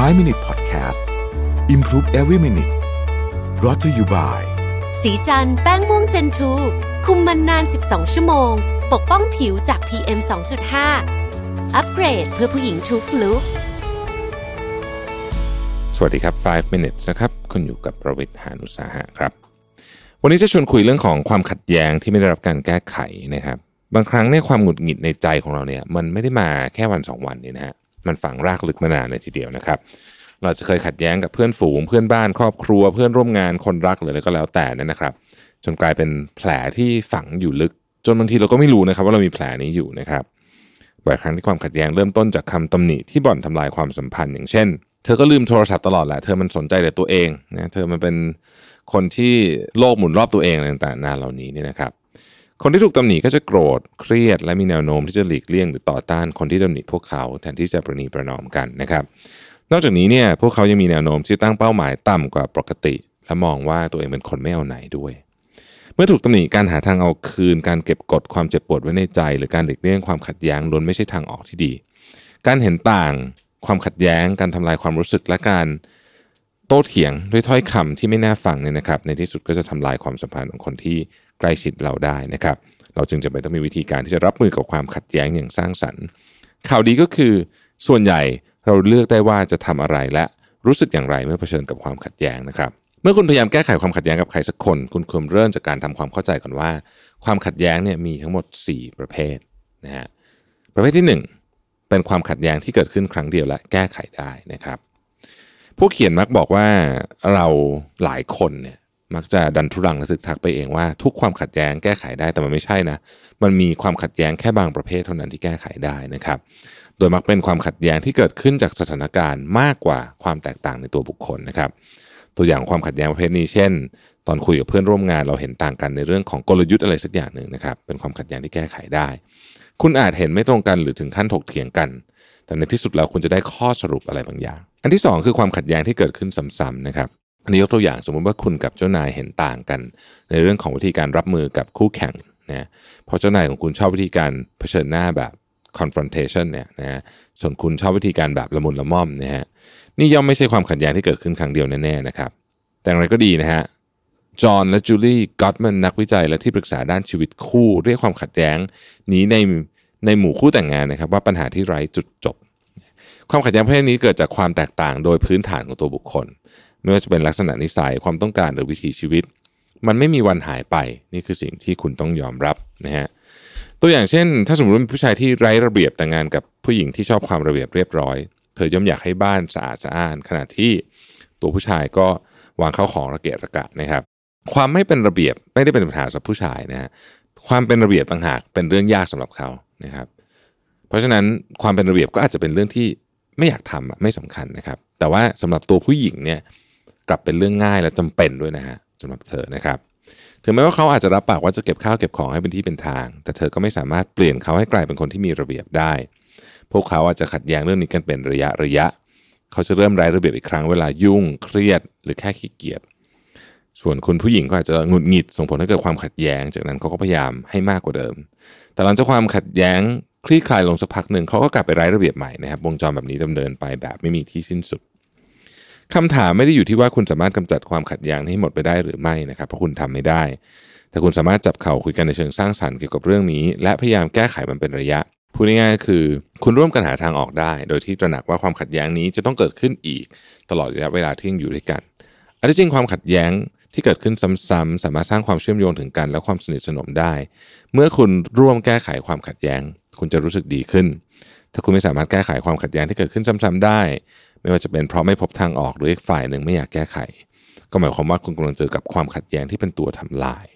5 Minute Podcast Improve Every Minute รอ t ธออยู่บ่ายสีจันแป้งม่วงเจนทูคุมมันนาน 12 ชั่วโมง ปกป้องผิวจาก PM 2.5 อัปเกรดเพื่อผู้หญิงทุกลุกสวัสดีครับ 5 minutes นะครับ คุณอยู่กับประวิทย์หานุสาหะครับ วันนี้จะชวนคุยเรื่องของความขัดแย้งที่ไม่ได้รับการแก้ไขนะครับ บางครั้งเนี่ยความหงุดหงิดในใจของเราเนี่ย มันไม่ได้มาแค่วันสองวันนี้นะฮะ มันฝังรากลึกมานานเลยทีเดียวนะครับ เราจะเคยขัดแย้งกับเพื่อนฝูงเพื่อนบ้านครอบครัว เพื่อนร่วมงานคนรักหรืออะไรก็แล้วแต่เนยนะครับ จนกลายเป็นแผลที่ฝังอยู่ลึก จนบางทีเราก็ไม่รู้นะครับ ว่าเรามีแผลนี้อยู่นะครับบ่อยครั้งที่ความขัดแย้งเริ่มต้นจากคำตำหนิที่บ่อนทำลายความสัมพันธ์อย่างเช่น เธอก็ลืมโทรศัพท์ตลอดแหละเธอมันสนใจแต่ตัวเองนะเธอมันเป็นคนที่โลกหมุนรอบตัวเองต่างๆนาเหล่านี้เนี่ยนะครับ คนที่ถูกตำหนิก็จะโกรธเครียด และมีแนวโน้มที่จะหลีกเลี่ยงหรือต่อต้านคนที่ตำหนิพวกเขาแทนที่จะประนีประนอมกันนะครับ นอกจากนี้เนี่ยพวกเขายังมีแนวโน้มที่ตั้งเป้าหมายต่ำกว่าปกติ และมองว่าตัวเองเป็นคนไม่เอาไหนด้วย เมื่อถูกตำหนิการหาทางเอาคืน การเก็บกดความเจ็บปวดไว้ในใจ หรือการหลีกเลี่ยงความขัดแย้งล้วนไม่ใช่ทางออกที่ดี การเห็นต่าง ความขัดแย้ง การทำลายความรู้สึกและการ โต้เถียงด้วยถ้อยคำที่ไม่น่าฟังเนี่ยนะครับ ในที่สุดก็จะทำลายความสัมพันธ์ของคนที่ใกล้ชิดเราได้นะครับ เราจึงจะไปต้องมีวิธีการที่จะรับมือกับความขัดแย้งอย่างสร้างสรรค์ ข่าวดีก็คือส่วนใหญ่เราเลือกได้ว่าจะทำอะไรและรู้สึกอย่างไรเมื่อเผชิญกับความขัดแย้งนะครับ เมื่อคุณพยายามแก้ไขความขัดแย้งกับใครสักคน คุณควรเริ่มจากการทำความเข้าใจก่อนว่า ความขัดแย้งเนี่ยมีทั้งหมด 4 ประเภทนะฮะประเภทที่ 1 เป็นความขัดแย้งที่เกิดขึ้นครั้งเดียวและแก้ไขได้นะครับ ผู้เขียนมักบอกว่าเราหลายคนเนี่ยมักจะดันทุรังและสึกทักไปเองว่าทุกความขัดแย้งแก้ไขได้แต่มันไม่ใช่นะ มันมีความขัดแย้งแค่บางประเภทเท่านั้นที่แก้ไขได้นะครับ โดยมักเป็นความขัดแย้งที่เกิดขึ้นจากสถานการณ์มากกว่าความแตกต่างในตัวบุคคลนะครับ ตัวอย่างความขัดแย้งประเภทนี้เช่น ตอนคุยกับเพื่อนร่วมงานเราเห็นต่างกันในเรื่องของกลยุทธ์อะไรสักอย่างหนึ่งนะครับ เป็นความขัดแย้งที่แก้ไขได้ คุณอาจเห็นไม่ตรงกันหรือถึงขั้นถกเถียงกัน แต่ในที่สุดแล้วคุณจะได้ข้อสรุปอะไรบางอย่าง อันที่สองคือความขัดแย้งที่เกิดขึ้นซ้ำๆนะครับอันนี้ยกตัวอย่างสมมติว่าคุณกับเจ้านายเห็นต่างกัน ในเรื่องของวิธีการรับมือกับคู่แข่งนะเพราะเจ้านายของคุณชอบวิธีการเผชิญหน้าแบบ confrontation เนี่ยนะฮะส่วนคุณชอบวิธีการแบบละมุนละม่อมนะฮะนี่ย่อมไม่ใช่ความขัดแย้งที่เกิดขึ้นครั้งเดียวแน่ๆนะครับ แต่อย่างไรก็ดีนะฮะจอห์นและจูลี่ก็อตแมนนักวิจัยและที่ปรึกษาด้านชีวิตคู่ เรียกความขัดแย้งนี้ใน ในหมู่คู่แต่งงานนะครับ ว่าปัญหาที่ไร้จุดจบ ความขัดแย้งประเภทนี้เกิดจากความแตกต่างโดยพื้นฐานของตัวบุคคล ไม่ว่าจะเป็นลักษณะนิสัยความต้องการหรือวิถีชีวิต มันไม่มีวันหายไปนี่คือสิ่งที่คุณต้องยอมรับนะฮะตัวอย่างเช่น ถ้าสมมติว่าผู้ชายที่ไร้ระเบียบแต่งงานกับผู้หญิงที่ชอบความระเบียบเรียบร้อย เธอย่อมอยากให้บ้านสะอาดสะอ้าน ขณะที่ตัวผู้ชายก็วางเข้าของระเกะระกะนะครับ ความไม่เป็นระเบียบไม่ได้เป็นปัญหาสำหรับผู้ชายนะฮะความเป็นระเบียบต่างหากเป็นเรื่องยากสำหรับเขา นะครับ เพราะฉะนั้นความเป็นระเบียบก็อาจจะเป็นเรื่องที่ไม่อยากทำไม่สำคัญนะครับ แต่ว่าสำหรับตัวผู้หญิงเนี่ยกลับเป็นเรื่องง่ายและจำเป็นด้วยนะฮะสำหรับเธอนะครับ ถึงแม้ว่าเขาอาจจะรับปากว่าจะเก็บข้าวเก็บของให้เป็นที่เป็นทาง แต่เธอก็ไม่สามารถเปลี่ยนเขาให้กลายเป็นคนที่มีระเบียบได้ พวกเขาอาจจะขัดแย้งเรื่องนี้กันเป็นระยะระยะ เขาจะเริ่มไร้ระเบียบอีกครั้งเวลายุ่งเครียด หรือแค่ขี้เกียจ ส่วนคุณผู้หญิงก็อาจจะหงุดหงิดส่งผลให้เกิดความขัดแย้ง จากนั้นเขาก็พยายามให้มากกว่าเดิม แต่หลังจากความขัดแย้งคลี่คลายลงสักพักหนึ่งเขาก็กลับไปไร้ระเบียบใหม่นะครับวงจรแบบนี้ดำเนินไปแบบไม่มีที่สิ้นสุดคำถามไม่ได้อยู่ที่ว่าคุณสามารถกำจัดความขัดแย้งให้หมดไปได้หรือไม่นะครับเพราะคุณทำไม่ได้ แต่คุณสามารถจับเข่าคุยกันในเชิงสร้างสรรค์เกี่ยวกับเรื่องนี้ และพยายามแก้ไขมันเป็นระยะพูดง่ายๆคือ คุณร่วมกันหาทางออกได้ โดยที่ตระหนักว่าความขัดแย้งนี้จะต้องเกิดขึ้นอีก ตลอดระยะเวลาที่ยังอยู่ด้วยกันอันที่จริงความขัดแย้ง ที่เกิดขึ้นซ้ำๆสามารถสร้างความเชื่อมโยงถึงกัน และความสนิทสนมได้ เมื่อคุณร่วมแก้ไขความขัดแย้ง คุณจะรู้สึกดีขึ้น ถ้าคุณไม่สามารถแก้ไขความขัดแย้งที่เกิดขึ้นซ้ำๆได้ ไม่ว่าจะเป็นเพราะไม่พบทางออกหรืออีกฝ่ายหนึ่งไม่อยากแก้ไข ก็หมายความว่าคุณกำลังเจอกับความขัดแย้งที่เป็นตัวทำลาย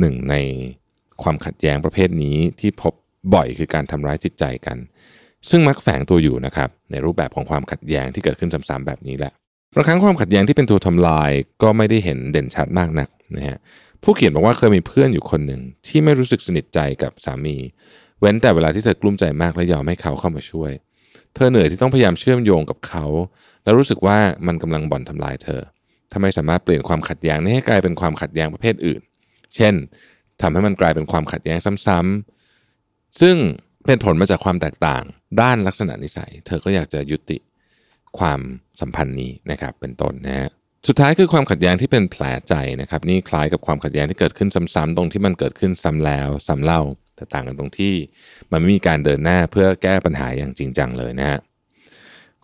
หนึ่งในความขัดแย้งประเภทนี้ที่พบบ่อยคือการทำร้ายจิตใจกัน ซึ่งมักแฝงตัวอยู่นะครับในรูปแบบของความขัดแย้งที่เกิดขึ้นซ้ำๆแบบนี้แหละ บางครั้งความขัดแย้งที่เป็นตัวทำลายก็ไม่ได้เห็นเด่นชัดมากนักนะฮะผู้เขียนบอกว่าเคยมีเพื่อนอยู่คนหนึ่งที่ไม่รู้สึกสนิทใจกับสามี เว้นแต่เวลาที่เธอกลุ้มใจมากและยอมให้เขาเข้ามาช่วย เธอเหนื่อยที่ต้องพยายามเชื่อมโยงกับเขา แล้วรู้สึกว่ามันกำลังบ่อนทำลายเธอทำไมสามารถเปลี่ยนความขัดแย้งนี้ให้กลายเป็นความขัดแย้งประเภทอื่น เช่นทำให้มันกลายเป็นความขัดแย้งซ้ำๆซึ่งเป็นผลมาจากความแตกต่าง ด้านลักษณะนิสัย เธอก็อยากจะยุติ ความสัมพันธ์นี้นะครับเป็นต้นนะฮะสุดท้ายคือความขัดแย้งที่เป็นแผลใจนะครับ นี่คล้ายกับความขัดแย้งที่เกิดขึ้นซ้ำๆตรงที่มันเกิดขึ้นซ้ำแล้วซ้ำเล่าแต่ต่างกันตรงที่มันไม่มีการเดินหน้าเพื่อแก้ปัญหาอย่างจริงจังเลยนะฮะ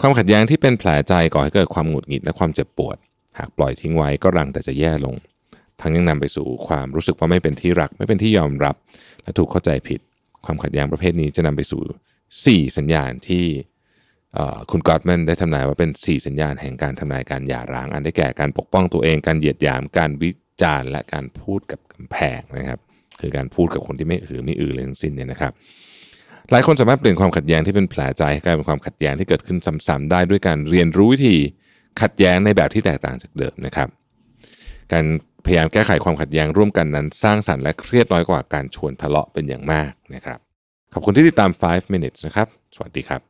ความขัดแย้งที่เป็นแผลใจก่อให้เกิดความหงุดหงิดและความเจ็บปวด หากปล่อยทิ้งไว้ก็รังแต่จะแย่ลง ทั้งยังนำไปสู่ความรู้สึกว่าไม่เป็นที่รักไม่เป็นที่ยอมรับ และถูกเข้าใจผิด ความขัดแย้งประเภทนี้จะนำไปสู่ 4 สัญญาณที่ คุณกอตแมนได้ทำนายว่าเป็น 4 สัญญาณแห่งการทำนายการหย่าร้าง อันได้แก่การปกป้องตัวเองการเหยียดหยามการวิจารณ์และการพูดกับกำแพงนะครับ คือการพูดกับคนที่ไม่หือไม่อือเลยทั้งสิ้นเนี่ยนะครับ หลายคนสามารถเปลี่ยนความขัดแย้งที่เป็นแผลใจให้กลายเป็นความขัดแย้งที่เกิดขึ้นซ้ำๆได้ด้วยการเรียนรู้วิธีขัดแย้งในแบบที่แตกต่างจากเดิมนะครับ การพยายามแก้ไขความขัดแย้งร่วมกันนั้น สร้างสรรค์และเครียดน้อยกว่าการชวนทะเลาะเป็นอย่างมากนะครับ ขอบคุณที่ติดตาม 5 minutes นะครับ สวัสดีครับ